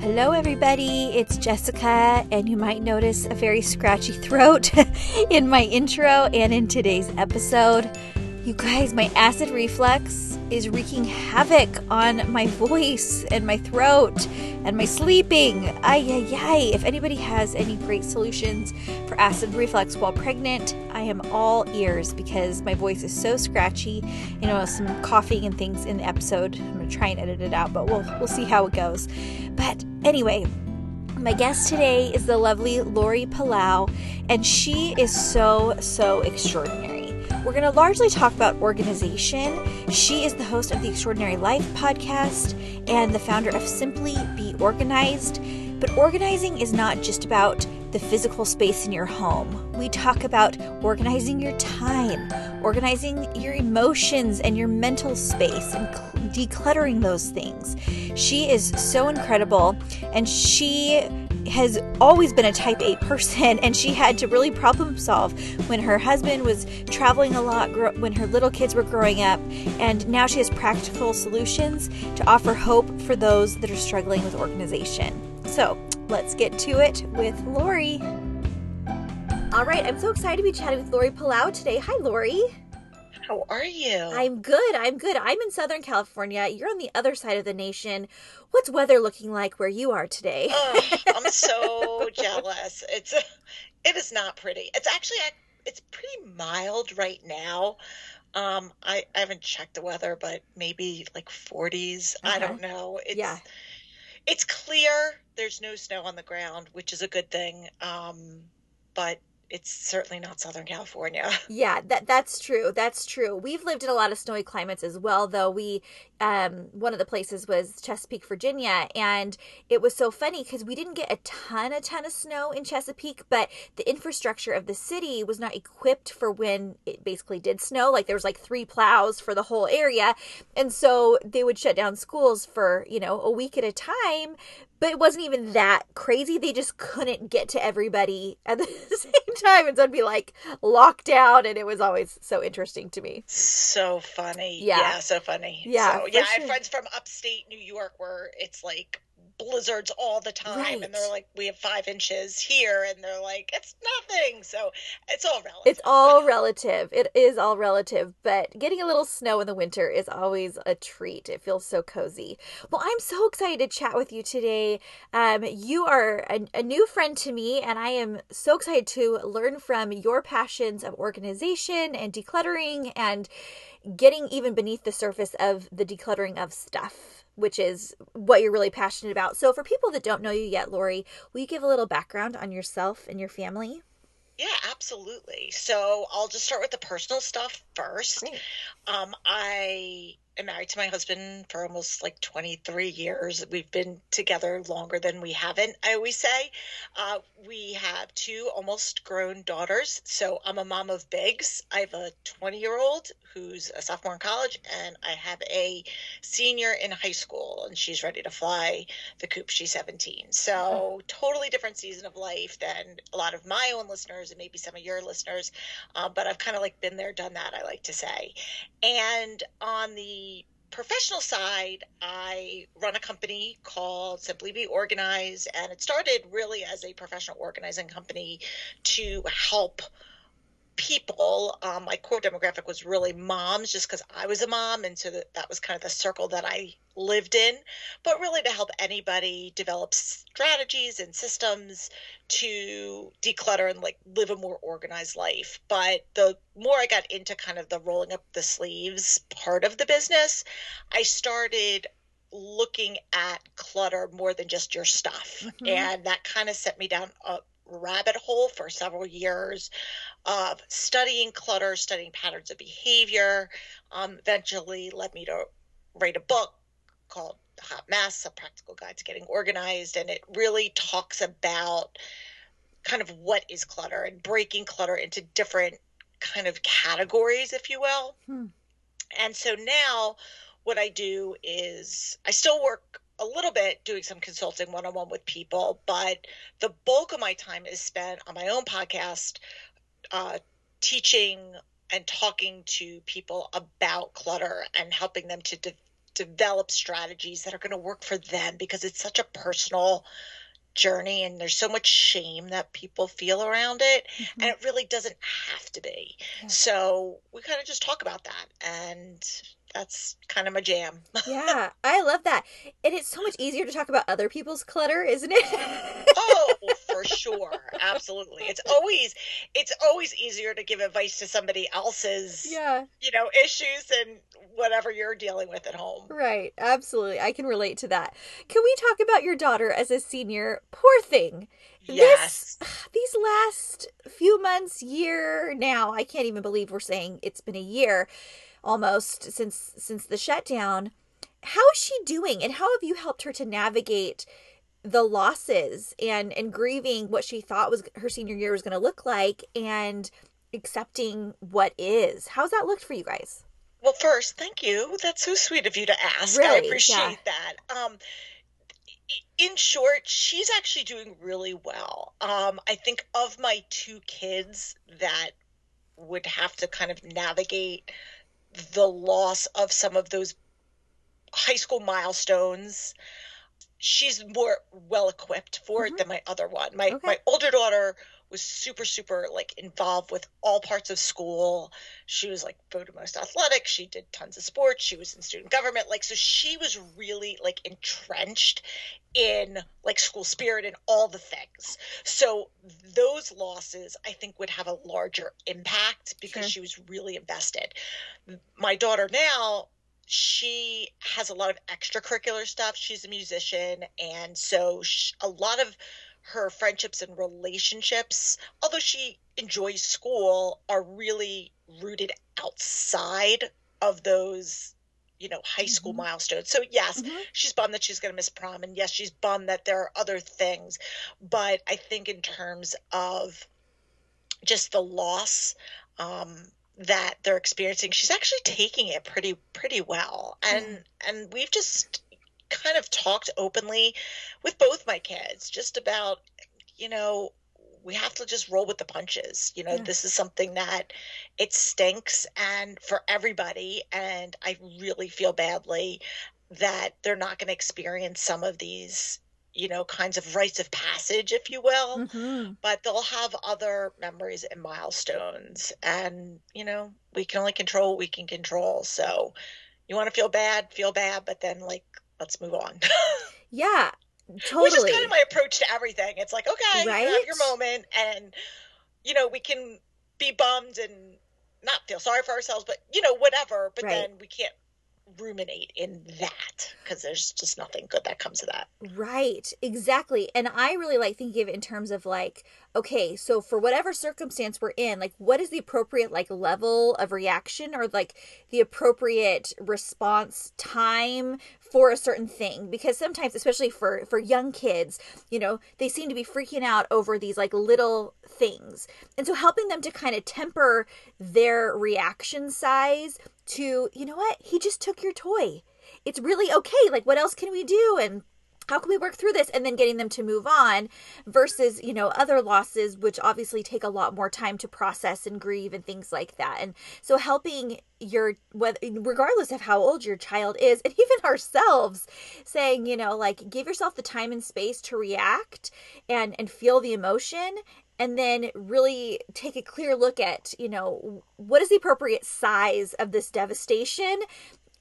Hello, everybody. It's Jessica, and you might notice a very scratchy throat in my intro and in today's episode. You guys, my acid reflux is wreaking havoc on my voice and my throat and my sleeping. Ay, ay, ay. If anybody has any great solutions for acid reflux while pregnant, I am all ears because my voice is so scratchy. You know, some coughing and things in the episode. I'm going to try and edit it out, but we'll, we'll see how it goes. But anyway, my guest today is the lovely Lori Palau, and she is so, so extraordinary. We're going to largely talk about organization. She is the host of the Extraordinary Life podcast and the founder of Simply Be Organized. But organizing is not just about the physical space in your home. We talk about organizing your time, organizing your emotions and your mental space, and decluttering those things. She is so incredible, and she has always been a type A person, and she had to really problem solve when her husband was traveling a lot, when her little kids were growing up, and now she has practical solutions to offer hope for those that are struggling with organization. So let's get to it with Lori. All right, I'm so excited to be chatting with Lori Palau today. Hi, Lori. How are you? I'm good. I'm good. I'm in Southern California. You're on the other side of the nation. What's weather looking like where you are today? oh, I'm so jealous. It's it is not pretty. It's actually it's pretty mild right now. Um, I, I haven't checked the weather, but maybe like 40s. I don't know. It's, yeah. It's clear. There's no snow on the ground, which is a good thing. Um, but it's certainly not Southern California. Yeah, that that's true. That's true. We've lived in a lot of snowy climates as well, though we um one of the places was Chesapeake, Virginia, and it was so funny because we didn't get a ton a ton of snow in Chesapeake, but the infrastructure of the city was not equipped for when it basically did snow. Like there was like three plows for the whole area. And so they would shut down schools for, you know, a week at a time but it wasn't even that crazy. They just couldn't get to everybody at the same time. And so it'd be like lockdown. And it was always so interesting to me. So funny. Yeah. yeah so funny. Yeah. So, yeah. I have friends from upstate New York where it's like blizzards all the time right. and they're like we have five inches here and they're like it's nothing. So it's all relative. It's all relative. It is all relative but getting a little snow in the winter is always a treat. It feels so cozy. Well i'm so excited to chat with you today. Um, you are a, a new friend to me and i am so excited to learn from your passions of organization and decluttering and getting even beneath the surface of the decluttering of stuff which is what you're really passionate about. So, for people that don't know you yet, Lori, will you give a little background on yourself and your family? Yeah, absolutely. So, I'll just start with the personal stuff first. Um, I am married to my husband for almost like 23 years. We've been together longer than we haven't, I always say. Uh, we have two almost grown daughters. So I'm a mom of bigs. I have a 20 year old who's a sophomore in college, and I have a senior in high school, and she's ready to fly the coop. She's 17. So totally different season of life than a lot of my own listeners and maybe some of your listeners. Uh, but I've kind of like been there, done that, I like to say. And on the professional side, I run a company called Simply Be Organized, and it started really as a professional organizing company to help people. Um, my core demographic was really moms, just because I was a mom, and so that, that was kind of the circle that I lived in. But really to help anybody develop strategies and systems to declutter and like live a more organized life. But the more I got into kind of the rolling up the sleeves part of the business, I started looking at clutter more than just your stuff. Mm-hmm. And that kind of set me down a rabbit hole for several years of studying clutter, studying patterns of behavior. Um, eventually led me to write a book called Hot Mess, A Practical Guide to Getting Organized. And it really talks about kind of what is clutter and breaking clutter into different kind of categories, if you will. Hmm. And so now what I do is I still work a little bit doing some consulting one on one with people, but the bulk of my time is spent on my own podcast, uh, teaching and talking to people about clutter and helping them to de- develop strategies that are going to work for them because it's such a personal journey and there's so much shame that people feel around it mm-hmm. and it really doesn't have to be yeah. so we kind of just talk about that and that's kind of my jam. yeah, I love that. And it's so much easier to talk about other people's clutter, isn't it? oh, for sure. Absolutely. It's always it's always easier to give advice to somebody else's yeah. you know, issues and whatever you're dealing with at home. Right. Absolutely. I can relate to that. Can we talk about your daughter as a senior? Poor thing. Yes. This, these last few months, year now, I can't even believe we're saying it's been a year almost since since the shutdown. How is she doing and how have you helped her to navigate the losses and and grieving what she thought was her senior year was going to look like and accepting what is? How's that looked for you guys? Well, first, thank you. That's so sweet of you to ask. Really? I appreciate yeah. that. Um, in short, she's actually doing really well. Um, I think of my two kids that would have to kind of navigate the loss of some of those high school milestones. She's more well equipped for it mm-hmm. than my other one. My okay. my older daughter was super super like involved with all parts of school. She was like voted most athletic. She did tons of sports. She was in student government. Like so she was really like entrenched in like school spirit and all the things. So those losses i think would have a larger impact because sure. she was really invested. My daughter now she has a lot of extracurricular stuff. She's a musician. And so she, a lot of her friendships and relationships, although she enjoys school, are really rooted outside of those you know high school mm-hmm. milestones so yes mm-hmm. she's bummed that she's going to miss prom and yes she's bummed that there are other things but i think in terms of just the loss um, that they're experiencing she's actually taking it pretty pretty well and mm. and we've just kind of talked openly with both my kids just about, you know, we have to just roll with the punches. You know, yeah. this is something that it stinks and for everybody. And I really feel badly that they're not going to experience some of these, you know, kinds of rites of passage, if you will. Mm-hmm. But they'll have other memories and milestones. And, you know, we can only control what we can control. So you want to feel bad, feel bad, but then like let's move on. yeah, totally. Which is kind of my approach to everything. It's like, okay, right? you have your moment, and you know, we can be bummed and not feel sorry for ourselves, but you know, whatever. But right. then we can't ruminate in that because there's just nothing good that comes of that. Right, exactly. And I really like thinking of it in terms of like, okay, so for whatever circumstance we're in, like what is the appropriate like level of reaction or like the appropriate response time for a certain thing? Because sometimes especially for for young kids you know they seem to be freaking out over these like little things. And so helping them to kind of temper their reaction size to you know what? He just took your toy. It's really okay. Like what else can we do? And how can we work through this? And then getting them to move on versus you know other losses which obviously take a lot more time to process and grieve and things like that. And so helping your regardless of how old your child is and even ourselves saying you know like give yourself the time and space to react and and feel the emotion and then really take a clear look at you know what is the appropriate size of this devastation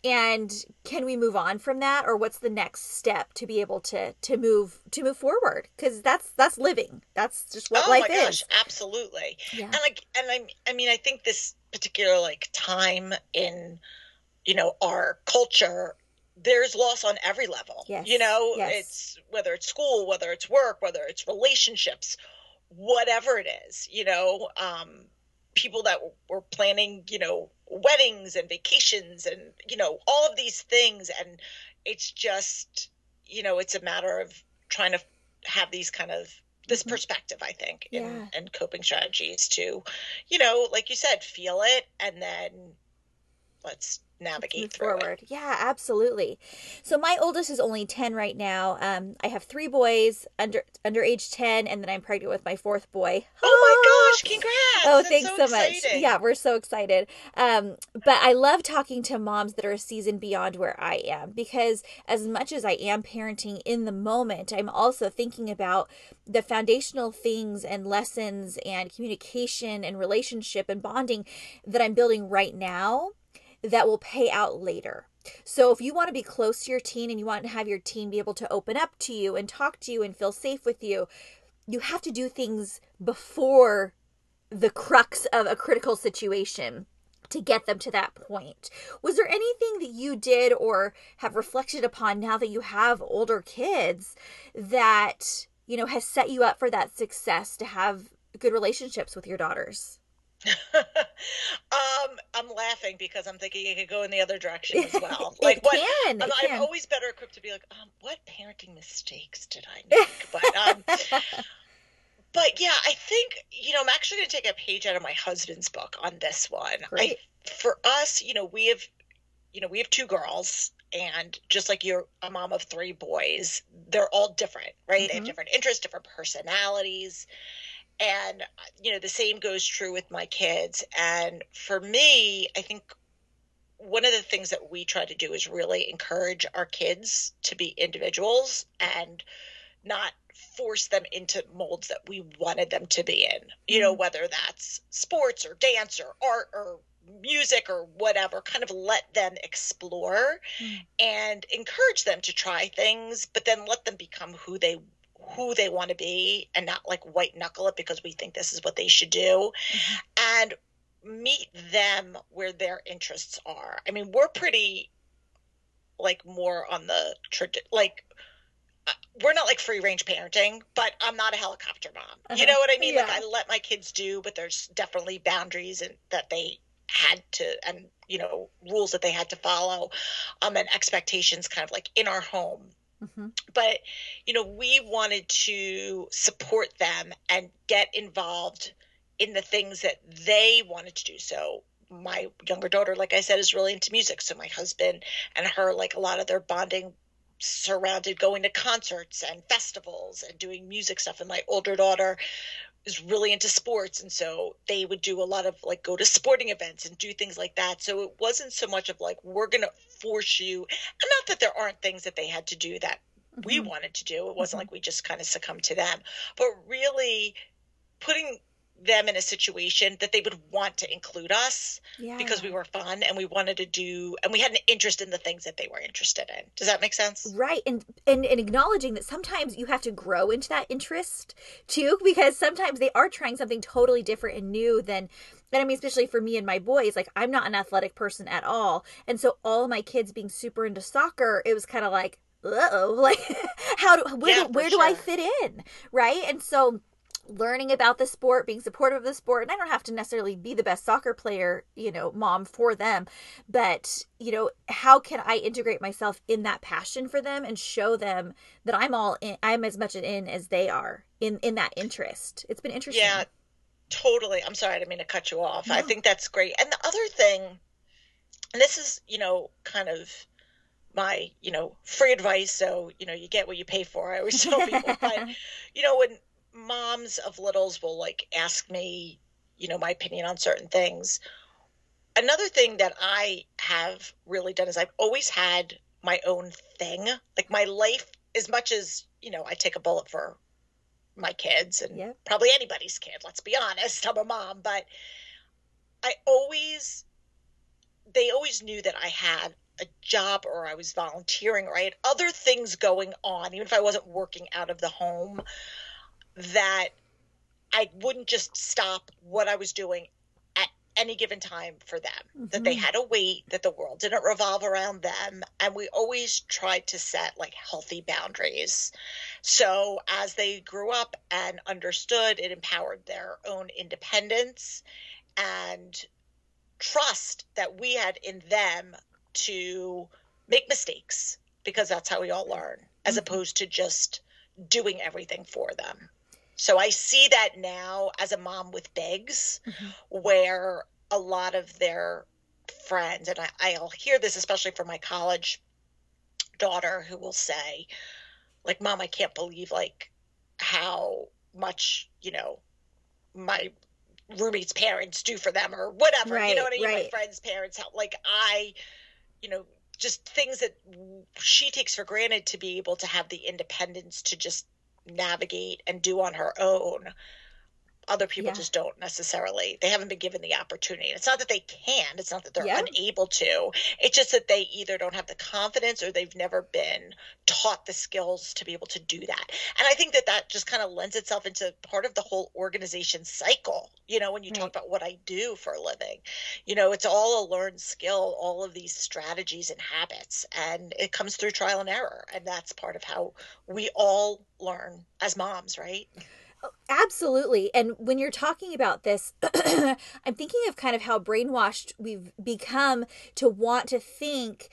and can we move on from that or what's the next step to be able to to move to move forward because that's that's living that's just what oh life my gosh, absolutely yeah. and like and i i mean i think this particular like time in you know our culture there's loss on every level yes. you know yes. it's whether it's school whether it's work whether it's relationships whatever it is you know um people that were planning you know weddings and vacations and you know all of these things and it's just you know it's a matter of trying to have these kind of this mm-hmm. perspective i think in, Yeah. and coping strategies to you know like you said feel it and then let's navigate through it forward. Yeah, absolutely. So my oldest is only 10 right now. Um, I have three boys under under age 10 and then I'm pregnant with my fourth boy. oh my gosh congrats Oh, That's thanks so, much. Yeah, we're so excited. Um, but I love talking to moms that are a season beyond where I am because as much as I am parenting in the moment, I'm also thinking about the foundational things and lessons and communication and relationship and bonding that I'm building right now that will pay out later. So if you want to be close to your teen and you want to have your teen be able to open up to you and talk to you and feel safe with you, you have to do things before the crux of a critical situation to get them to that point. Was there anything that you did or have reflected upon now that you have older kids that, you know, has set you up for that success to have good relationships with your daughters? um, I'm laughing because I'm thinking it could go in the other direction as well. It Like what? can, I'm, I'm always better equipped to be like, um, what parenting mistakes did I make? But um, but yeah, I think you know I'm actually going to take a page out of my husband's book on this one. I, for us, you know, we have, you know, we have two girls. And just like you're a mom of three boys, they're all different, right? They have Mhm. different interests, different personalities and you know the same goes true with my kids and for me i think one of the things that we try to do is really encourage our kids to be individuals and not force them into molds that we wanted them to be in you know Mhm. whether that's sports or dance or art or music or whatever kind of let them explore Mm. and encourage them to try things but then let them become who they who they want to be and not like white knuckle it because we think this is what they should do Mhm. and meet them where their interests are. I mean, we're pretty like more on the trad- like uh, we're not like free range parenting, but I'm not a helicopter mom. You Uh-huh. know what I mean? Like I let my kids do, but there's definitely boundaries and that they had to and you know rules that they had to follow um and expectations kind of like in our home Mhm. but you know we wanted to support them and get involved in the things that they wanted to do. So my younger daughter like i said is really into music. So my husband and her like a lot of their bonding surrounded going to concerts and festivals and doing music stuff. And my older daughter is really into sports and so they would do a lot of like go to sporting events and do things like that so it wasn't so much of like we're going to force you and not that there aren't things that they had to do that we Mhm. wanted to do it wasn't Mhm. like we just kind of succumbed to them but really putting them in a situation that they would want to include us yeah. because we were fun and we wanted to do and we had an interest in the things that they were interested in does that make sense Right. And, and and acknowledging that sometimes you have to grow into that interest too, because sometimes they are trying something totally different and new than and I mean, especially for me and my boys, like I'm not an athletic person at all. And so all of my kids being super into soccer, it was kind of like, uh-oh, like how do where Yeah, do, where do I fit in? Right? And so learning about the sport, being supportive of the sport, and I don't have to necessarily be the best soccer player, you know, mom for them, but you know, how can I integrate myself in that passion for them and show them that I'm all in, I'm as much in as they are in in that interest. It's been interesting. Yeah, totally. I'm sorry, I didn't mean to cut you off. I think that's great. And the other thing, and this is, you know, kind of my, you know, free advice. So, you know, you get what you pay for. I always tell people, but, you know, when moms of littles will like ask me, you know, my opinion on certain things, another thing that I have really done is I've always had my own thing. Like my life, as much as, you know, I take a bullet for my kids and Yep. probably anybody's kid, let's be honest. I'm a mom, but I always, they always knew that I had a job or I was volunteering or I had other things going on, even if I wasn't working out of the home, that I wouldn't just stop what I was doing at any given time for them. That they Mhm. had a wait, that the world didn't revolve around them. And we always tried to set like healthy boundaries. So as they grew up and understood, it empowered their own independence and trust that we had in them to make mistakes because that's how we all learn, as Mhm. opposed to just doing everything for them. So I see that now as a mom with bigs, mm-hmm. where a lot of their friends, and I, I'll hear this especially from my college daughter, who will say, like, Mom, I can't believe like how much, you know, my roommates' parents do for them or whatever. Right, you know what I mean? Right. My friends' parents help. Like I, you know, just things that she takes for granted to be able to have the independence to just navigate and do on her own other people yeah. just don't necessarily they haven't been given the opportunity it's not that they can't it's not that they're yeah. unable to it's just that they either don't have the confidence or they've never been taught the skills to be able to do that and i think that that just kind of lends itself into part of the whole organization cycle you know when you right. talk about what i do for a living you know it's all a learned skill all of these strategies and habits and it comes through trial and error and that's part of how we all learn as moms right Absolutely. And when you're talking about this, I'm thinking of kind of how brainwashed we've become to want to think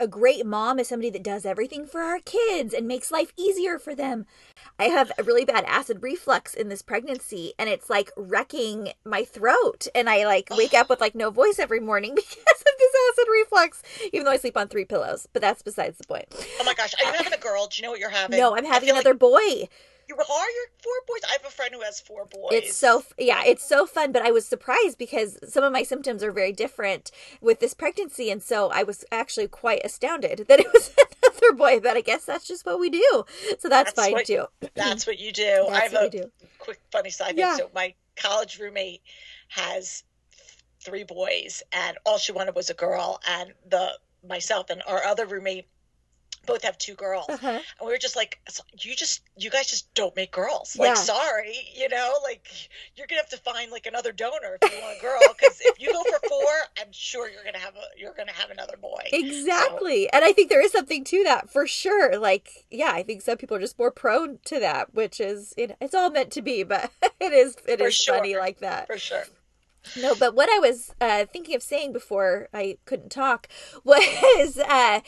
a great mom is somebody that does everything for our kids and makes life easier for them. I have a really bad acid reflux in this pregnancy and it's like wrecking my throat and I like wake up with like no voice every morning because of this acid reflux even though I sleep on three pillows, but that's besides the point. Oh my gosh, are you having a girl? Do you know what you're having? No, I'm having another like... boy. You are your four boys. I have a friend who has four boys. It's so yeah, it's so fun. But I was surprised because some of my symptoms are very different with this pregnancy, and so I was actually quite astounded that it was another boy. But I guess that's just what we do. So that's, that's fine what, too. That's what you do. That's I have a do. quick funny side note. Yeah. So my college roommate has three boys, and all she wanted was a girl, and the myself and our other roommate both have two girls uh-huh. and we were just like you just you guys just don't make girls like yeah. sorry you know like you're gonna have to find like another donor if you want a girl because if you go for four i'm sure you're gonna have a you're gonna have another boy exactly so. and i think there is something to that for sure like yeah i think some people are just more prone to that which is it, it's all meant to be but it is, it is sure. funny like that for sure no, but what I was uh, thinking of saying before I couldn't talk was uh,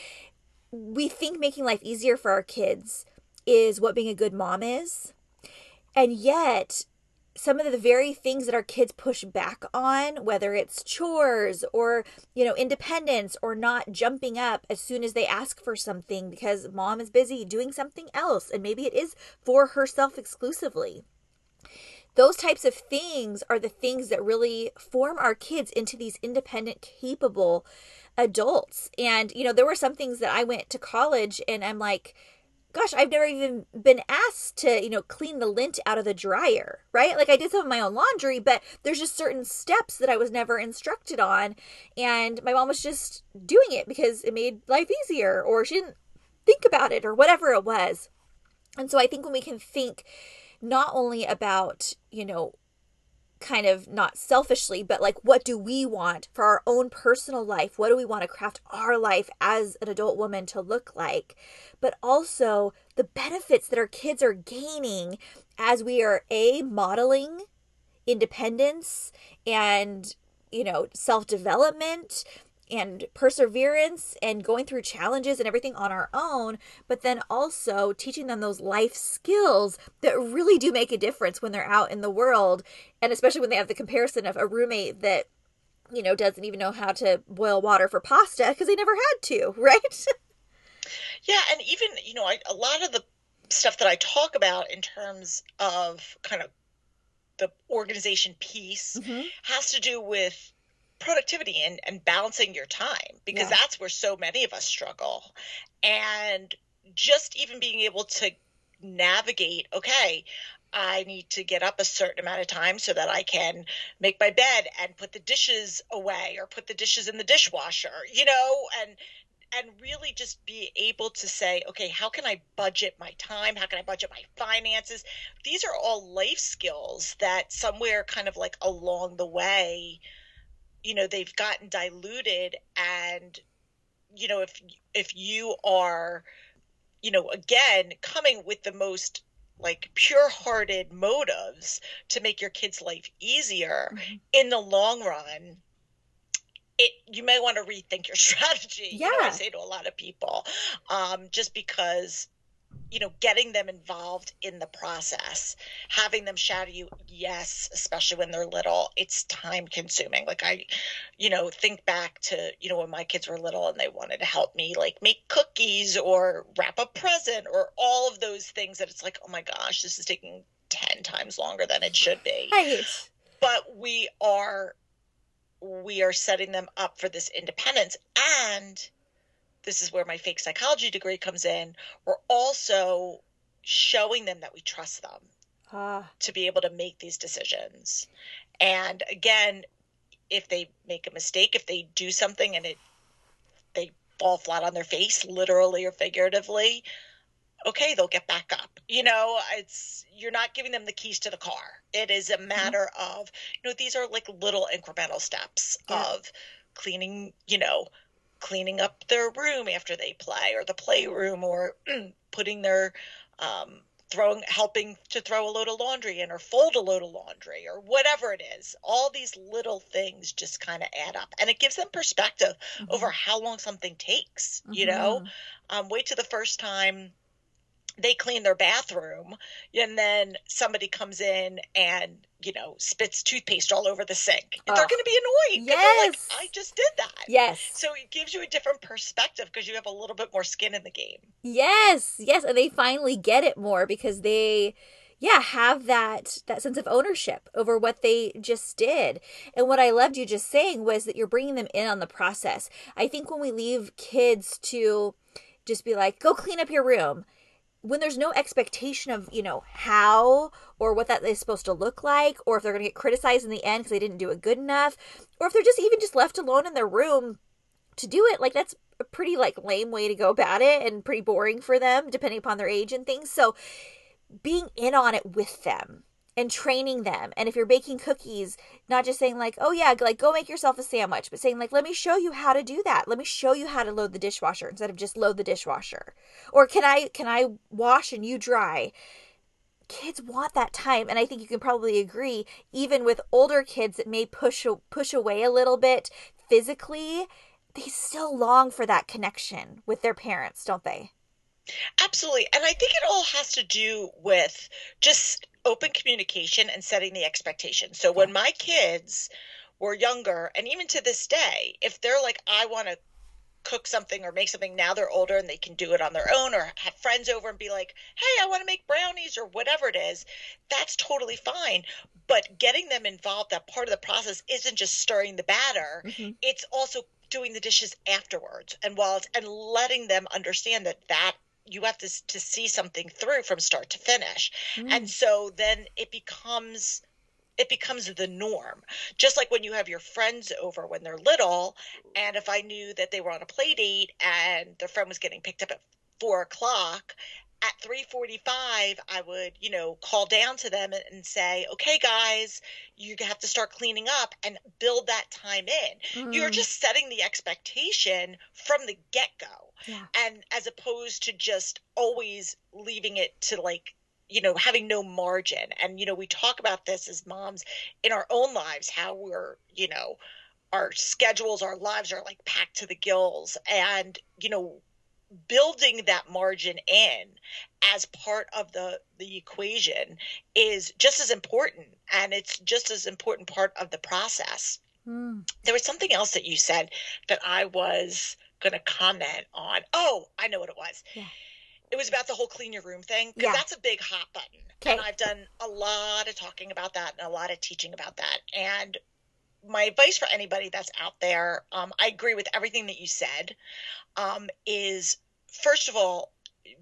we think making life easier for our kids is what being a good mom is. And yet, some of the very things that our kids push back on, whether it's chores or, you know, independence or not jumping up as soon as they ask for something because mom is busy doing something else and maybe it is for herself exclusively. Those types of things are the things that really form our kids into these independent, capable adults. And, you know, there were some things that I went to college and I'm like, gosh, I've never even been asked to, you know, clean the lint out of the dryer, right? Like I did some of my own laundry, but there's just certain steps that I was never instructed on. And my mom was just doing it because it made life easier or she didn't think about it or whatever it was. And so I think when we can think not only about, you know, kind of not selfishly, but like what do we want for our own personal life? What do we want to craft our life as an adult woman to look like? But also the benefits that our kids are gaining as we are a modeling independence and you know self-development and perseverance and going through challenges and everything on our own, but then also teaching them those life skills that really do make a difference when they're out in the world. And especially when they have the comparison of a roommate that, you know, doesn't even know how to boil water for pasta because they never had to, right? yeah. And even, you know, I, a lot of the stuff that I talk about in terms of kind of the organization piece mm-hmm. has to do with productivity and, and balancing your time because yeah. that's where so many of us struggle. And just even being able to navigate, okay, I need to get up a certain amount of time so that I can make my bed and put the dishes away or put the dishes in the dishwasher, you know, and and really just be able to say, okay, how can I budget my time? How can I budget my finances? These are all life skills that somewhere kind of like along the way you know they've gotten diluted and you know if if you are you know again coming with the most like pure-hearted motives to make your kids life easier mm-hmm. in the long run it you may want to rethink your strategy yeah you know, i say to a lot of people um, just because you know, getting them involved in the process, having them shadow you, yes, especially when they're little, it's time consuming. Like I, you know, think back to, you know, when my kids were little and they wanted to help me like make cookies or wrap a present or all of those things that it's like, oh my gosh, this is taking 10 times longer than it should be. Right. But we are we are setting them up for this independence and this is where my fake psychology degree comes in. We're also showing them that we trust them Ah, to be able to make these decisions. And again, if they make a mistake, if they do something and it they fall flat on their face, literally or figuratively, okay, they'll get back up. You know, it's you're not giving them the keys to the car. It is a matter of, you know, these are like little incremental steps Yeah. of cleaning, you know, cleaning up their room after they play or the playroom or putting their um throwing helping to throw a load of laundry in or fold a load of laundry or whatever it is. All these little things just kind of add up and it gives them perspective Mm-hmm. over how long something takes you know? Um, wait till the first time they clean their bathroom and then somebody comes in and you know spits toothpaste all over the sink they're going to be annoyed they're like i just did that Yes. so it gives you a different perspective because you have a little bit more skin in the game Yes, yes, and they finally get it more because they yeah, have that that sense of ownership over what they just did. And what I loved you just saying was that you're bringing them in on the process. I think when we leave kids to just be like, "Go clean up your room." When there's no expectation of, you know, how or what that is supposed to look like, or if they're going to get criticized in the end because they didn't do it good enough, or if they're just even just left alone in their room to do it like that's a pretty like lame way to go about it and pretty boring for them depending upon their age and things. So being in on it with them and training them. And if you're baking cookies not just saying like oh yeah like go make yourself a sandwich but saying like let me show you how to do that. Let me show you how to load the dishwasher instead of just load the dishwasher. Or can i can i wash and you dry? Kids want that time and i think you can probably agree even with older kids that may push push away a little bit physically they still long for that connection with their parents don't they Absolutely. And I think it all has to do with just open communication and setting the expectation. So when my kids were younger, and even to this day, if they're like, I want to cook something or make something now they're older and they can do it on their own or have friends over and be like, hey, I want to make brownies or whatever it is, that's totally fine. But getting them involved, that part of the process isn't just stirring the batter, Mhm. it's also doing the dishes afterwards and while it's, and letting them understand that that you have to to see something through from start to finish. And mm. so then it becomes it becomes the norm. Just like when you have your friends over when they're little and if i knew that they were on a play date and their friend was getting picked up at four o'clock at 3.45 i would you know call down to them and, say okay guys you have to start cleaning up and build that time in. You're Mm. just setting the expectation from the get-go. Yeah. And as opposed to just always leaving it to like you know having no margin. And you know we talk about this as moms in our own lives how we're you know our schedules our lives are like packed to the gills. And you know building that margin in as part of the the equation is just as important and it's just as important part of the process Mm. there was something else that you said that I was going to comment on. Oh, I know what it was. Yeah. It was about the whole clean your room thing because Yeah. that's a big hot button. Okay. And I've done a lot of talking about that and a lot of teaching about that. And my advice for anybody that's out there, um, I agree with everything that you said, um, is first of all,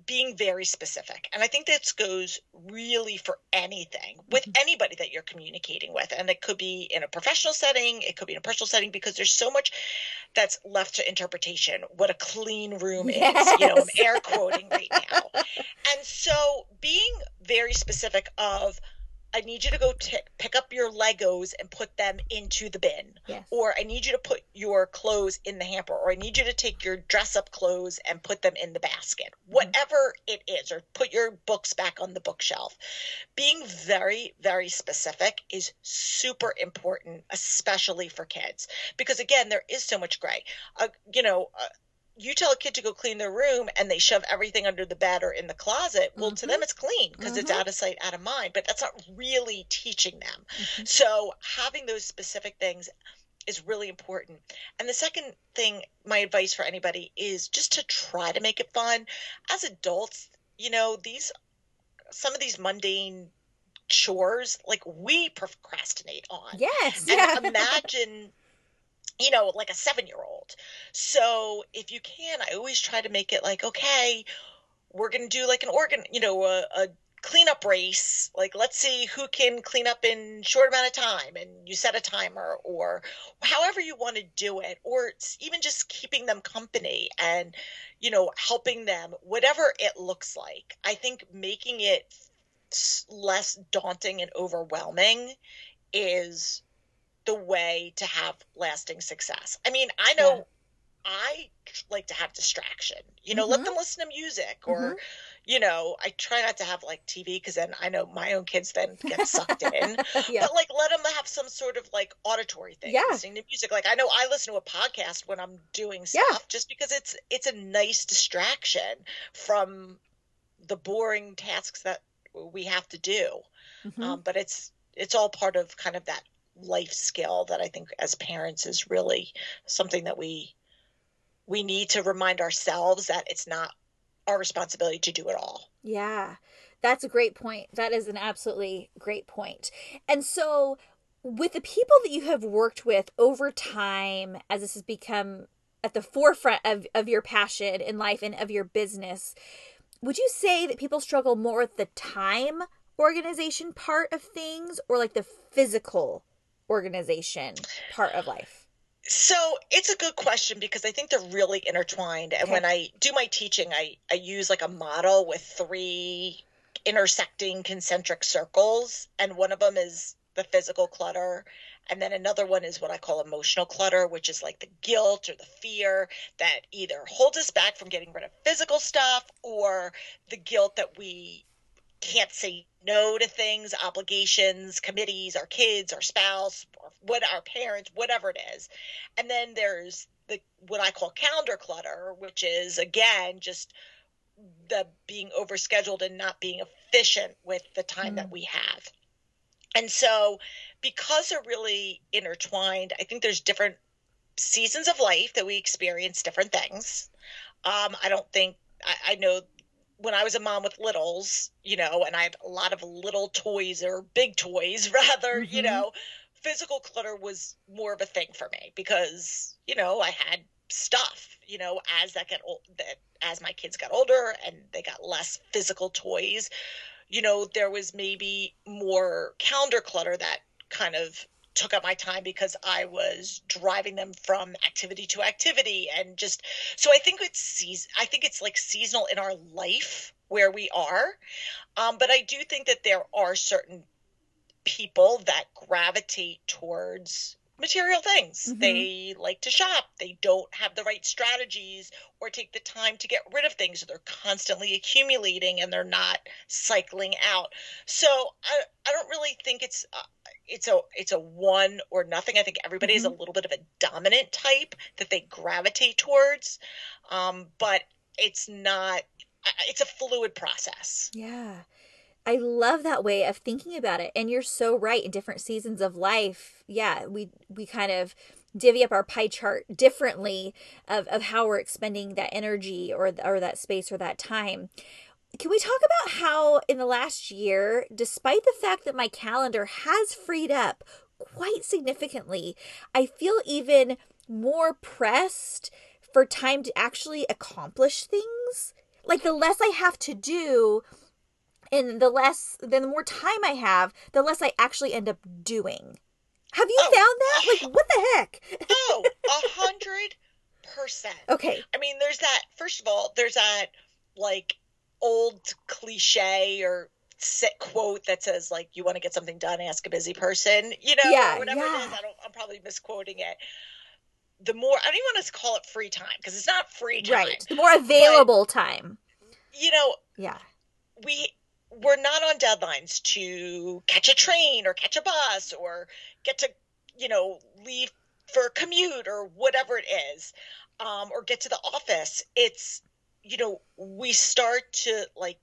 being very specific. And I think this goes really for anything with anybody that you're communicating with. And it could be in a professional setting, it could be in a personal setting, because there's so much that's left to interpretation what a clean room is. You know, I'm air quoting right now. And so being very specific of, I need you to go t- pick up your Legos and put them into the bin. Yes. Or I need you to put your clothes in the hamper, or I need you to take your dress up clothes and put them in the basket, whatever it is, or put your books back on the bookshelf. Being very, very specific is super important, especially for kids, because again, there is so much gray. Uh, you know, uh, you tell a kid to go clean their room and they shove everything under the bed or in the closet, well, to Mhm. them it's clean because it's Mhm. out of sight, out of mind, but that's not really teaching them. Mhm. So having those specific things is really important. And the second thing, my advice for anybody is just to try to make it fun. As adults, you know, these some of these mundane chores, like we procrastinate on. Yes. And Yeah. imagine, you know, like a seven year old. So if you can, I always try to make it like, okay, we're going to do like an organ, you know, a, a cleanup race. Like, let's see who can clean up in short amount of time. And you set a timer or however you want to do it, or it's even just keeping them company and, you know, helping them, whatever it looks like. I think making it less daunting and overwhelming is the way to have lasting success. I mean, I know Yeah. I like to have distraction. You know, let Mhm. them listen to music or Mm-hmm. you know, I try not to have like TV because then I know my own kids then get sucked in. yeah. But like let them have some sort of like auditory thing, Yeah. listening to music. Like I know I listen to a podcast when I'm doing Yeah. stuff just because it's it's a nice distraction from the boring tasks that we have to do. Mhm. Um, but it's it's all part of kind of that life skill that I think as parents is really something that we we need to remind ourselves that it's not our responsibility to do it all. Yeah, that's a great point. That is an absolutely great point. And so, with the people that you have worked with over time, as this has become at the forefront of, of your passion in life and of your business, would you say that people struggle more with the time organization part of things or like the physical organization part of life? So it's a good question because I think they're really intertwined. And Okay. when I do my teaching, I, I use like a model with three intersecting concentric circles. And one of them is the physical clutter. And then another one is what I call emotional clutter, which is like the guilt or the fear that either holds us back from getting rid of physical stuff or the guilt that we can't say no to things, obligations, committees, our kids, our spouse, or what our parents, whatever it is. And then there's the what I call calendar clutter, which is again just the being overscheduled and not being efficient with the time that Mm. we have. And so because they're really intertwined, I think there's different seasons of life that we experience different things. Um, I don't think I, I know when I was a mom with littles, you know, and I had a lot of little toys or big toys rather, you Mhm. know, physical clutter was more of a thing for me because, you know, I had stuff, you know, as that get old that as my kids got older and they got less physical toys, you know, there was maybe more calendar clutter that kind of took up my time because I was driving them from activity to activity and just so I think it's seas I think it's like seasonal in our life where we are. Um, but I do think that there are certain people that gravitate towards material things. Mhm. They like to shop. They don't have the right strategies or take the time to get rid of things. They're constantly accumulating and they're not cycling out. So I, I don't really think it's uh, it's a it's a one or nothing. I think everybody is a little bit of a dominant type that they gravitate towards, um, but it's not. It's a fluid process. Yeah. I love that way of thinking about it. And you're so right. In different seasons of life, yeah, we we kind of divvy up our pie chart differently of, of how we're expending that energy or or that space or that time. Can we talk about how in the last year, despite the fact that my calendar has freed up quite significantly, I feel even more pressed for time to actually accomplish things? Like the less I have to do, and the less then the more time I have, the less I actually end up doing. Have you Oh. found that? Like what the heck? Oh, a hundred percent. Okay. I mean, there's that. First of all, there's that like old cliche or set quote that says like, "You want to get something done, ask a busy person." You know, Yeah, whatever yeah. is. I don't. I'm probably misquoting it. The more I don't even want to call it free time because it's not free time. Right. The more available time. You know, Yeah. we we're not on deadlines to catch a train or catch a bus or get to you know leave for a commute or whatever it is um, or get to the office, it's you know we start to like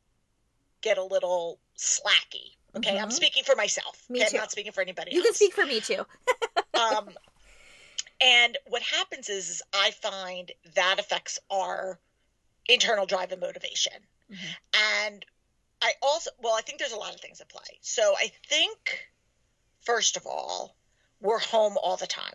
get a little slacky. Okay, mm-hmm. I'm speaking for myself. Me okay? too. I'm not speaking for anybody. You else. can speak for me too. um, and what happens is, is, I find that affects our internal drive and motivation. Mm-hmm. And I also, well, I think there's a lot of things at play. So I think, first of all, we're home all the time.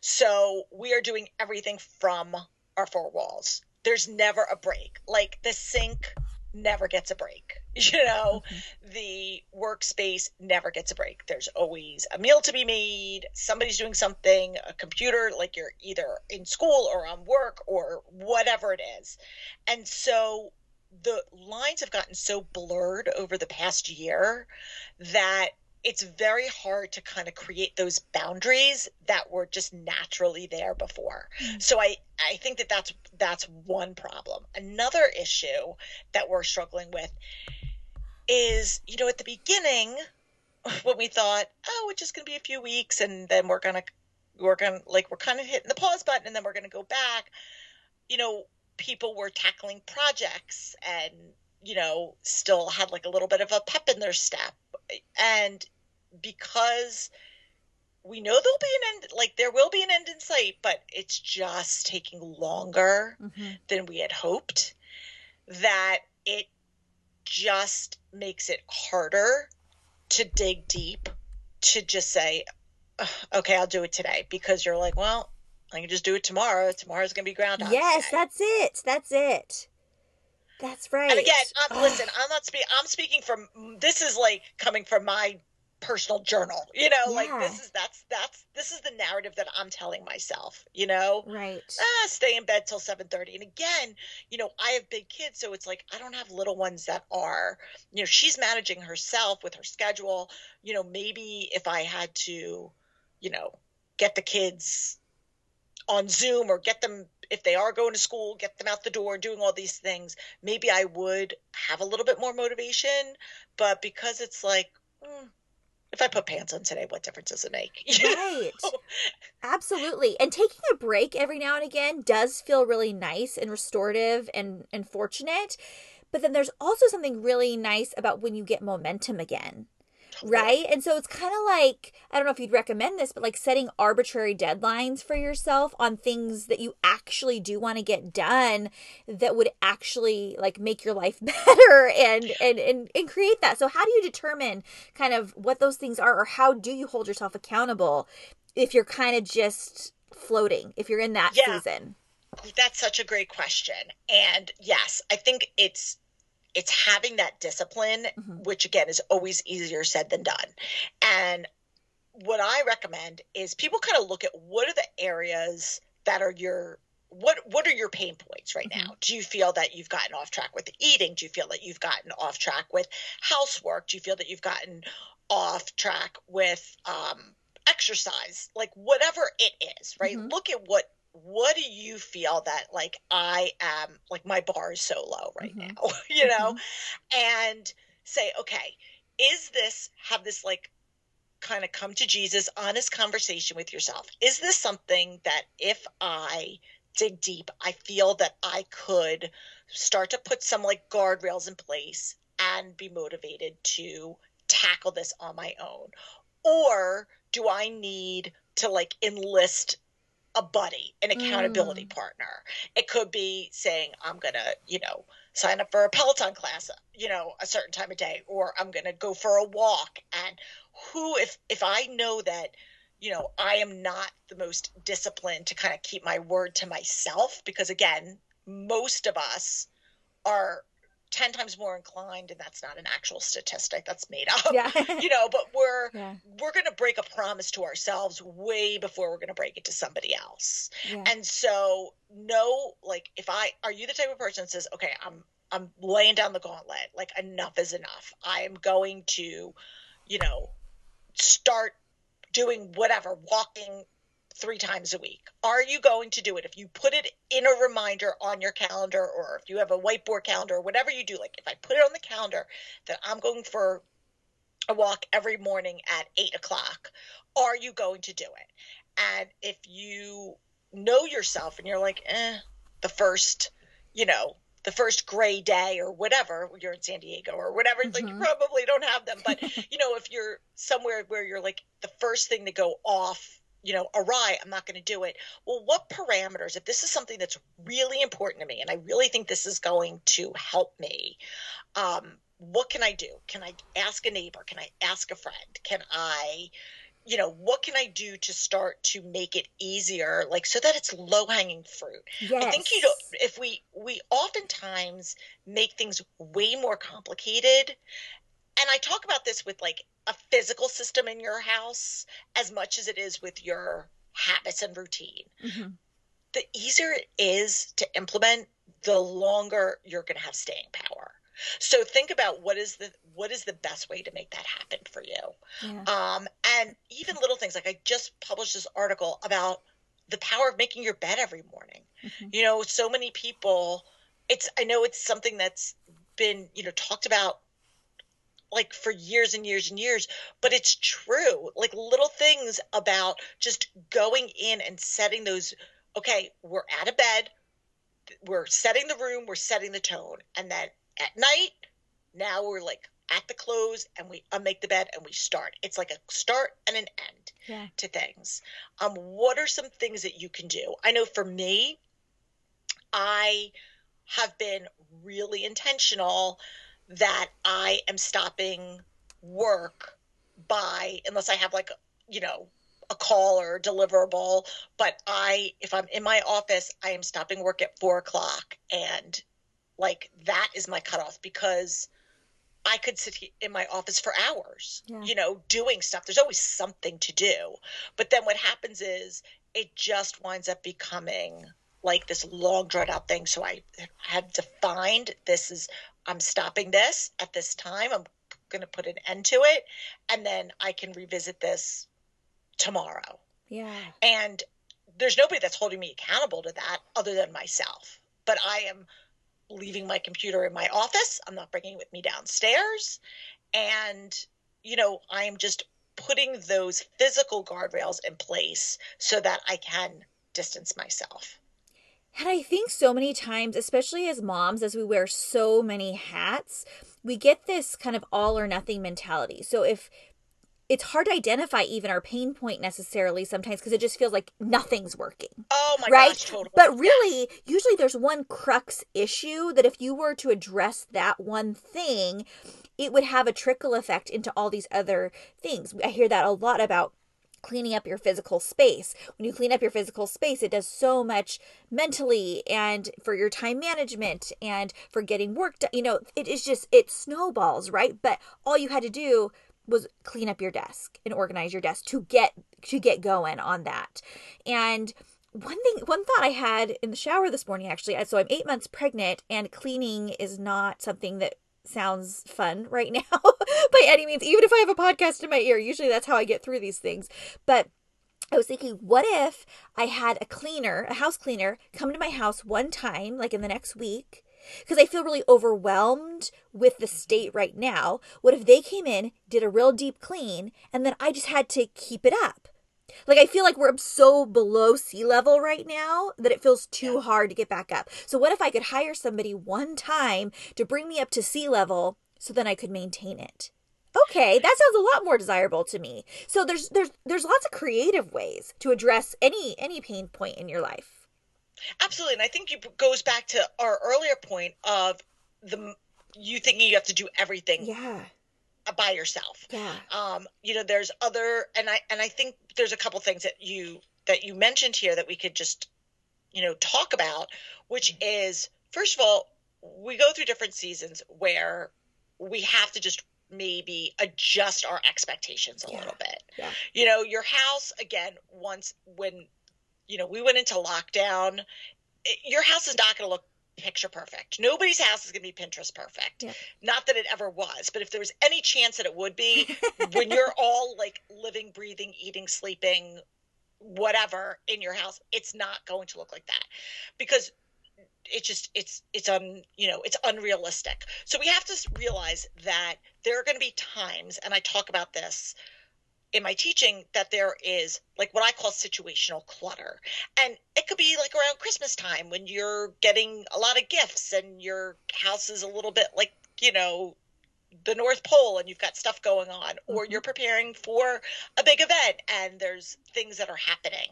So we are doing everything from our four walls. There's never a break. Like the sink never gets a break. You know, mm-hmm. the workspace never gets a break. There's always a meal to be made, somebody's doing something, a computer, like you're either in school or on work or whatever it is. And so the lines have gotten so blurred over the past year that it's very hard to kind of create those boundaries that were just naturally there before. Mm-hmm. So I I think that that's that's one problem. Another issue that we're struggling with is, you know, at the beginning when we thought, oh, it's just going to be a few weeks and then we're going to we're going to like we're kind of hitting the pause button and then we're going to go back. You know, people were tackling projects and you know, still had like a little bit of a pep in their step and because we know there'll be an end like there will be an end in sight but it's just taking longer mm-hmm. than we had hoped that it just makes it harder to dig deep to just say okay i'll do it today because you're like well i can just do it tomorrow tomorrow's gonna be ground yes day. that's it that's it that's right. And again, I'm, listen, I'm not speaking. I'm speaking from. This is like coming from my personal journal. You know, yeah. like this is that's that's this is the narrative that I'm telling myself. You know, right? Ah, stay in bed till seven thirty. And again, you know, I have big kids, so it's like I don't have little ones that are. You know, she's managing herself with her schedule. You know, maybe if I had to, you know, get the kids on Zoom or get them if they are going to school, get them out the door, doing all these things, maybe I would have a little bit more motivation. But because it's like, mm, if I put pants on today, what difference does it make? right. Absolutely. And taking a break every now and again does feel really nice and restorative and, and fortunate. But then there's also something really nice about when you get momentum again right? And so it's kind of like I don't know if you'd recommend this, but like setting arbitrary deadlines for yourself on things that you actually do want to get done that would actually like make your life better and and and, and create that. So how do you determine kind of what those things are or how do you hold yourself accountable if you're kind of just floating, if you're in that yeah. season? That's such a great question. And yes, I think it's it's having that discipline, mm-hmm. which again is always easier said than done. And what I recommend is people kind of look at what are the areas that are your what what are your pain points right mm-hmm. now? Do you feel that you've gotten off track with eating? Do you feel that you've gotten off track with housework? Do you feel that you've gotten off track with um, exercise? Like whatever it is, right? Mm-hmm. Look at what what do you feel that like I am like my bar is so low right mm-hmm. now, you know? Mm-hmm. And say, okay, is this have this like kind of come to Jesus, honest conversation with yourself? Is this something that if I dig deep, I feel that I could start to put some like guardrails in place and be motivated to tackle this on my own? Or do I need to like enlist a buddy, an accountability mm. partner. It could be saying, I'm going to, you know, sign up for a Peloton class, you know, a certain time of day, or I'm going to go for a walk. And who, if, if I know that, you know, I am not the most disciplined to kind of keep my word to myself, because again, most of us are 10 times more inclined and that's not an actual statistic that's made up yeah. you know but we're yeah. we're going to break a promise to ourselves way before we're going to break it to somebody else yeah. and so no like if i are you the type of person that says okay i'm i'm laying down the gauntlet like enough is enough i am going to you know start doing whatever walking three times a week. Are you going to do it? If you put it in a reminder on your calendar or if you have a whiteboard calendar or whatever you do, like if I put it on the calendar that I'm going for a walk every morning at eight o'clock, are you going to do it? And if you know yourself and you're like, eh, the first, you know, the first gray day or whatever you're in san diego or whatever mm-hmm. like you mm-hmm. probably don't have them but you know if you're somewhere where you're like the first thing to go off you know awry i'm not going to do it. Well what parameters if this is something that's really important to me and i really think this is going to help me um what can i do? Can i ask a neighbor? Can i ask a friend? Can i you know what can i do to start to make it easier like so that it's low hanging fruit? Yes. i think you know if we we oftentimes make things way more complicated and i talk about this with like a physical system in your house as much as it is with your habits and routine mm-hmm. the easier it is to implement the longer you're going to have staying power so think about what is the what is the best way to make that happen for you. Yeah. Um, and even little things like I just published this article about the power of making your bed every morning. Mm-hmm. You know, so many people. It's I know it's something that's been you know talked about like for years and years and years, but it's true. Like little things about just going in and setting those. Okay, we're out of bed. We're setting the room. We're setting the tone, and then at night. Now we're like at the close and we unmake the bed and we start. It's like a start and an end yeah. to things. Um, what are some things that you can do? I know for me, I have been really intentional that I am stopping work by unless I have like you know a call or a deliverable. But I, if I'm in my office, I am stopping work at four o'clock and like that is my cutoff because I could sit in my office for hours, yeah. you know, doing stuff. There's always something to do. But then what happens is it just winds up becoming like this long drawn out thing. So I have defined this is, I'm stopping this at this time. I'm going to put an end to it. And then I can revisit this tomorrow. Yeah. And there's nobody that's holding me accountable to that other than myself. But I am leaving my computer in my office. I'm not bringing it with me downstairs. And, you know, I'm just putting those physical guardrails in place so that I can distance myself. And I think so many times, especially as moms, as we wear so many hats, we get this kind of all or nothing mentality. So if it's hard to identify even our pain point necessarily sometimes because it just feels like nothing's working. Oh my right? gosh, totally. But really, usually there's one crux issue that if you were to address that one thing, it would have a trickle effect into all these other things. I hear that a lot about cleaning up your physical space. When you clean up your physical space, it does so much mentally and for your time management and for getting work done. You know, it is just, it snowballs, right? But all you had to do was clean up your desk and organize your desk to get to get going on that. And one thing one thought I had in the shower this morning actually, so I'm 8 months pregnant and cleaning is not something that sounds fun right now by any means even if I have a podcast in my ear. Usually that's how I get through these things. But I was thinking, what if I had a cleaner, a house cleaner, come to my house one time, like in the next week, because I feel really overwhelmed with the state right now. What if they came in, did a real deep clean, and then I just had to keep it up? Like I feel like we're so below sea level right now that it feels too yeah. hard to get back up. So what if I could hire somebody one time to bring me up to sea level so then I could maintain it? Okay, that sounds a lot more desirable to me. So there's there's there's lots of creative ways to address any any pain point in your life. Absolutely, and I think it goes back to our earlier point of the you thinking you have to do everything. Yeah by yourself. Yeah. Um, you know, there's other and I and I think there's a couple things that you that you mentioned here that we could just, you know, talk about, which is first of all, we go through different seasons where we have to just maybe adjust our expectations a yeah. little bit. Yeah. You know, your house again once when you know, we went into lockdown. your house is not going to look picture perfect. Nobody's house is going to be Pinterest perfect. Yeah. Not that it ever was, but if there was any chance that it would be, when you're all like living, breathing, eating, sleeping, whatever in your house, it's not going to look like that because it's just it's it's un you know it's unrealistic. So we have to realize that there are going to be times, and I talk about this in my teaching that there is like what I call situational clutter. And it could be like around Christmas time when you're getting a lot of gifts and your house is a little bit like, you know, the North Pole and you've got stuff going on, or mm-hmm. you're preparing for a big event and there's things that are happening.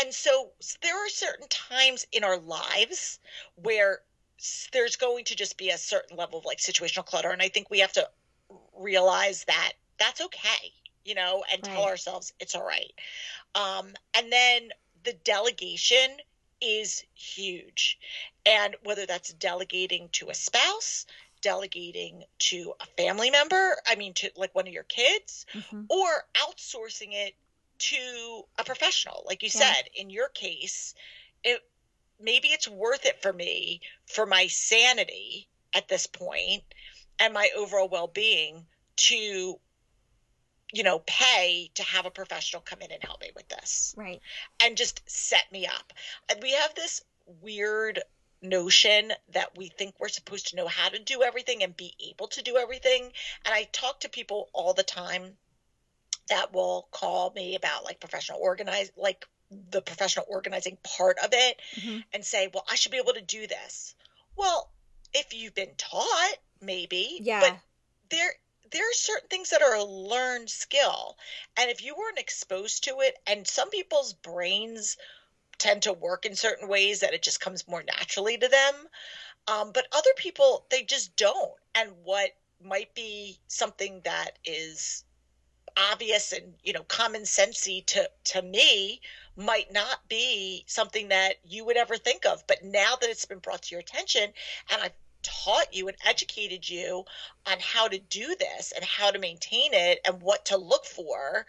And so there are certain times in our lives where there's going to just be a certain level of like situational clutter. And I think we have to realize that that's okay, you know, and right. tell ourselves it's all right. Um, and then the delegation is huge. And whether that's delegating to a spouse, delegating to a family member, I mean, to like one of your kids, mm-hmm. or outsourcing it to a professional. Like you yeah. said, in your case, it maybe it's worth it for me for my sanity at this point and my overall well-being to you know pay to have a professional come in and help me with this right and just set me up and we have this weird notion that we think we're supposed to know how to do everything and be able to do everything and i talk to people all the time that will call me about like professional organize like the professional organizing part of it mm-hmm. and say, well, I should be able to do this. Well, if you've been taught, maybe. Yeah. But there there are certain things that are a learned skill. And if you weren't exposed to it, and some people's brains tend to work in certain ways that it just comes more naturally to them. Um, but other people, they just don't. And what might be something that is obvious and you know common sensey to to me might not be something that you would ever think of but now that it's been brought to your attention and i've taught you and educated you on how to do this and how to maintain it and what to look for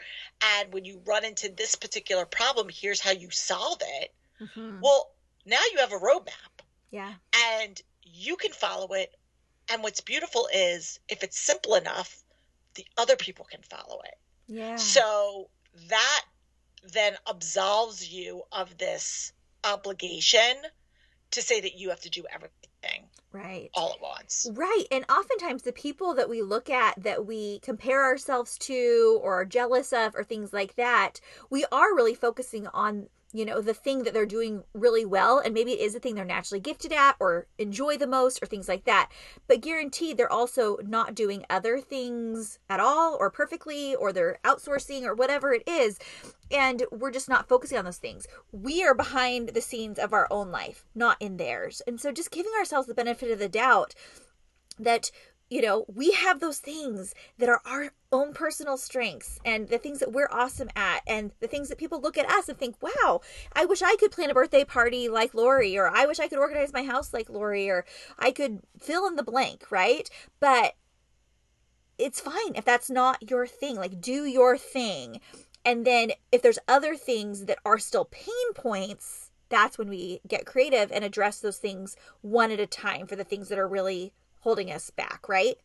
and when you run into this particular problem here's how you solve it mm-hmm. well now you have a roadmap yeah and you can follow it and what's beautiful is if it's simple enough the other people can follow it. Yeah. So that then absolves you of this obligation to say that you have to do everything right. all at once. Right and oftentimes the people that we look at that we compare ourselves to or are jealous of or things like that we are really focusing on you know the thing that they're doing really well and maybe it is the thing they're naturally gifted at or enjoy the most or things like that. But guaranteed they're also not doing other things at all or perfectly or they're outsourcing or whatever it is. And we're just not focusing on those things. We are behind the scenes of our own life not in theirs. And so just giving ourselves the benefit of the doubt that you know, we have those things that are our own personal strengths and the things that we're awesome at and the things that people look at us and think, wow, I wish I could plan a birthday party like Lori, or I wish I could organize my house like Lori, or I could fill in the blank, right? But it's fine if that's not your thing. Like, do your thing. And then if there's other things that are still pain points, that's when we get creative and address those things one at a time for the things that are really holding us back, right?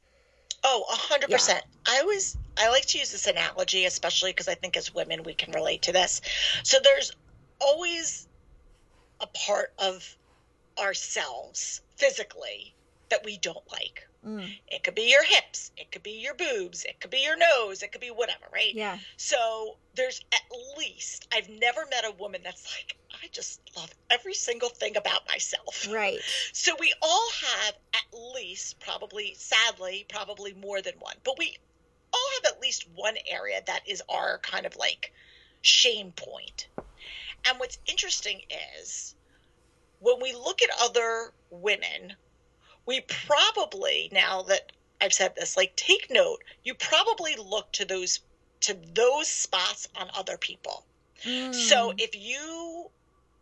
Oh, a hundred percent. I always I like to use this analogy, especially because I think as women we can relate to this. So there's always a part of ourselves physically that we don't like. Mm. It could be your hips, it could be your boobs, it could be your nose, it could be whatever, right? Yeah. So there's at least I've never met a woman that's like, I just love every single thing about myself. Right. So we all have at least, probably, sadly, probably more than one, but we all have at least one area that is our kind of like shame point. And what's interesting is when we look at other women we probably now that I've said this, like take note, you probably look to those to those spots on other people. Mm. So if you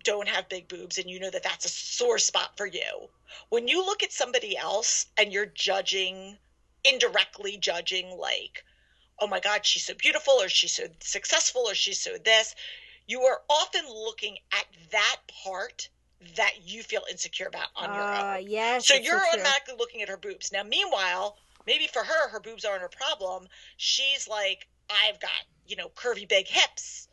don't have big boobs and you know that that's a sore spot for you, when you look at somebody else and you're judging indirectly judging like oh my god she's so beautiful or she's so successful or she's so this you are often looking at that part that you feel insecure about on uh, your ah, own. Yes. So you're so automatically looking at her boobs. Now, meanwhile, maybe for her, her boobs aren't her problem. She's like, I've got, you know, curvy big hips.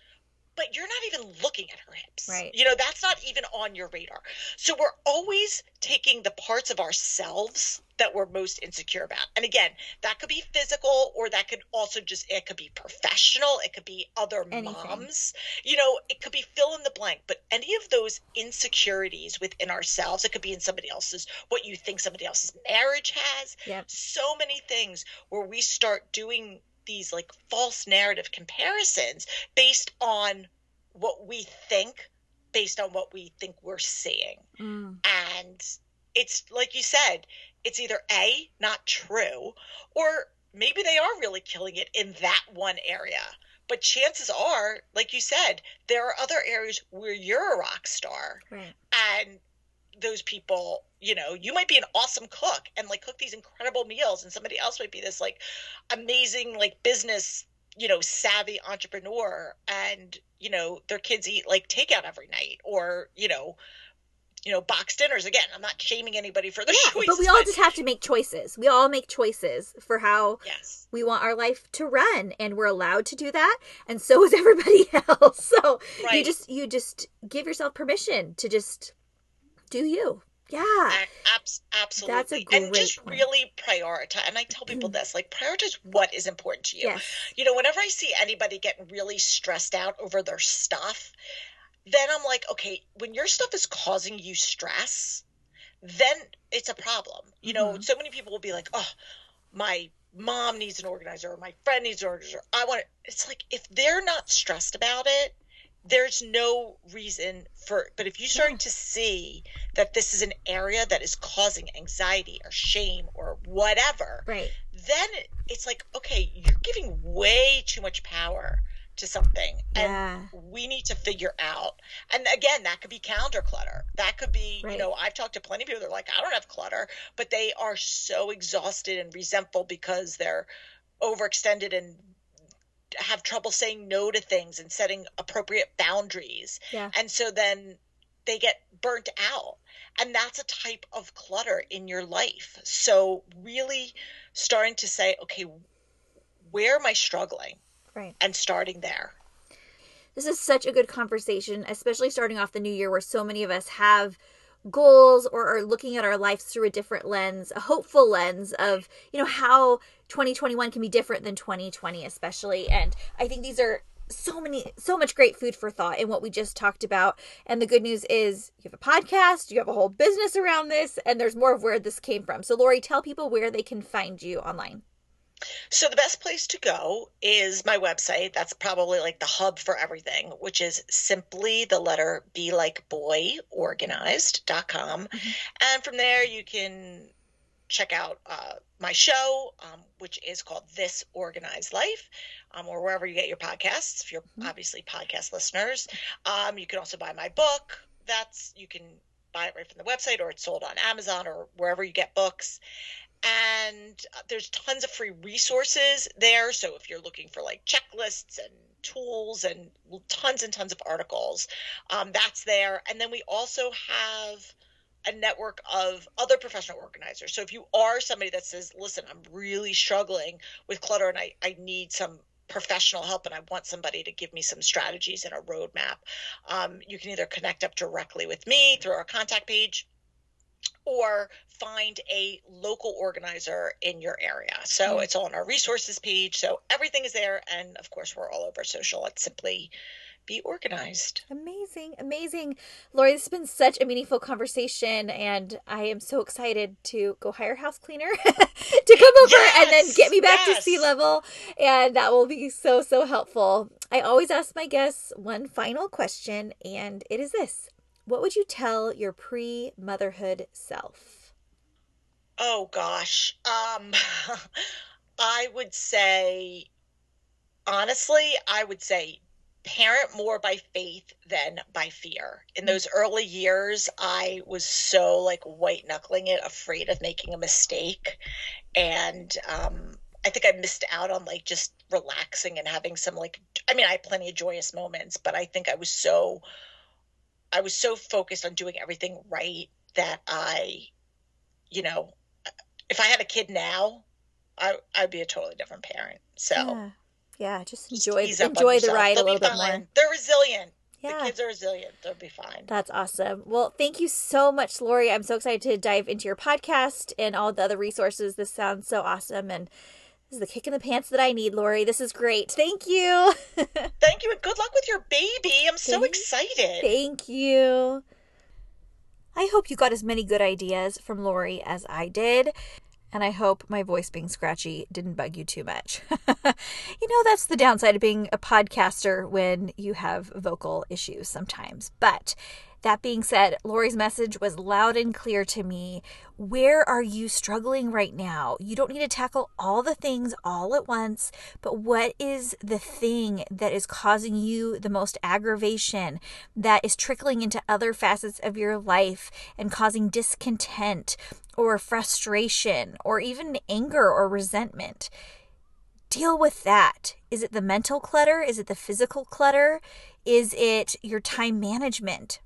But you're not even looking at her hips. Right. You know, that's not even on your radar. So we're always taking the parts of ourselves that we're most insecure about. And again, that could be physical or that could also just it could be professional, it could be other Anything. moms. You know, it could be fill in the blank, but any of those insecurities within ourselves, it could be in somebody else's what you think somebody else's marriage has. Yep. So many things where we start doing these like false narrative comparisons based on what we think based on what we think we're seeing Mm. and it's like you said it's either a not true or maybe they are really killing it in that one area but chances are like you said there are other areas where you're a rock star Right. and those people you know you might be an awesome cook and like cook these incredible meals and somebody else might be this like amazing like business you know savvy entrepreneur and you know their kids eat like takeout every night or you know you know box dinners again i'm not shaming anybody for their Yeah, choices but we all just have to make choices. We all make choices for how yes we want our life to run and we're allowed to do that and so is everybody else. So you just you just give yourself permission to just do you. Yeah. Abs- absolutely That's a great and just point. really prioritize and i tell people this like prioritize what is important to you Yes. you know, whenever I see anybody getting really stressed out over their stuff, then I'm like, okay, when your stuff is causing you stress, then it's a problem. You know, Mhm. so many people will be like, oh, my mom needs an organizer or my friend needs an organizer. I want it. It's like, if they're not stressed about it, there's no reason for but if you start Yeah. to see that this is an area that is causing anxiety or shame or whatever Right. then it's like okay you're giving way too much power to something and Yeah. we need to figure out and again that could be calendar clutter that could be Right. you know i've talked to plenty of people they're like i don't have clutter but they are so exhausted and resentful because they're overextended and have trouble saying no to things and setting appropriate boundaries. Yeah. and so then they get burnt out. And that's a type of clutter in your life. So really starting to say okay where am i struggling? Right. and starting there. This is such a good conversation, especially starting off the new year where so many of us have goals or are looking at our lives through a different lens, a hopeful lens of, you know, how 2021 can be different than 2020 especially. And I think these are so many so much great food for thought in what we just talked about. And the good news is you have a podcast, you have a whole business around this, and there's more of where this came from. So Lori, tell people where they can find you online. So the best place to go is my website. That's probably like the hub for everything, which is simply the letter B like boy organized.com. And from there you can check out uh, my show, um, which is called This Organized Life, um, or wherever you get your podcasts, if you're obviously podcast listeners. Um, you can also buy my book. That's you can buy it right from the website or it's sold on Amazon or wherever you get books and uh, there's tons of free resources there. So if you're looking for like checklists and tools and tons and tons of articles um, that's there. And then we also have a network of other professional organizers. So if you are somebody that says listen i'm really struggling with clutter and i, I need some professional help and i want somebody to give me some strategies and a roadmap um, you can either connect up directly with me through our contact page or find a local organizer in your area. So Mm. it's all on our resources page. So everything is there. And of course, we're all over social. It's simply be organized. Amazing, amazing. Lori, this has been such a meaningful conversation, and I am so excited to go hire a house cleaner to come over and then get me back to sea level. And that will be so, so helpful. I always ask my guests one final question, and it is this What would you tell your pre motherhood self? Oh gosh. Um I would say honestly, I would say parent more by faith than by fear. In those early years, I was so like white knuckling it, afraid of making a mistake. And um I think I missed out on like just relaxing and having some like I mean, I had plenty of joyous moments, but I think I was so I was so focused on doing everything right that I you know, if I had a kid now, I I'd be a totally different parent. So Yeah. Yeah, just Just enjoy on enjoy the ride a They'll be little bit more. They're resilient. Yeah. The kids are resilient. They'll be fine. That's awesome. Well, thank you so much, Lori. I'm so excited to dive into your podcast and all the other resources. This sounds so awesome. And this is the kick in the pants that I need, Lori. This is great. Thank you. Thank you, and good luck with your baby. I'm so Thank- excited. Thank you. I hope you got as many good ideas from Lori as I did. And I hope my voice being scratchy didn't bug you too much. you know, that's the downside of being a podcaster when you have vocal issues sometimes. But that being said, Lori's message was loud and clear to me. Where are you struggling right now? You don't need to tackle all the things all at once, but what is the thing that is causing you the most aggravation, that is trickling into other facets of your life and causing discontent or frustration or even anger or resentment? deal with that. Is it the mental clutter? Is it the physical clutter? Is it your time management?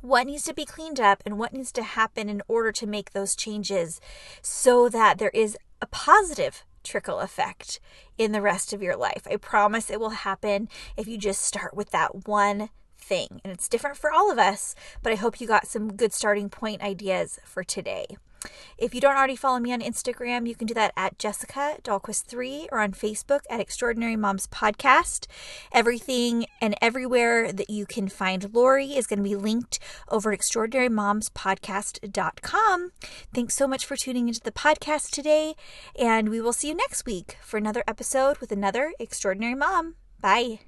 What needs to be cleaned up and what needs to happen in order to make those changes so that there is a positive trickle effect in the rest of your life? I promise it will happen if you just start with that one thing. And it's different for all of us, but I hope you got some good starting point ideas for today. If you don't already follow me on Instagram, you can do that at Jessica Dahlquist3 or on Facebook at Extraordinary Moms Podcast. Everything and everywhere that you can find Lori is going to be linked over at extraordinarymomspodcast.com. Thanks so much for tuning into the podcast today, and we will see you next week for another episode with another extraordinary mom. Bye.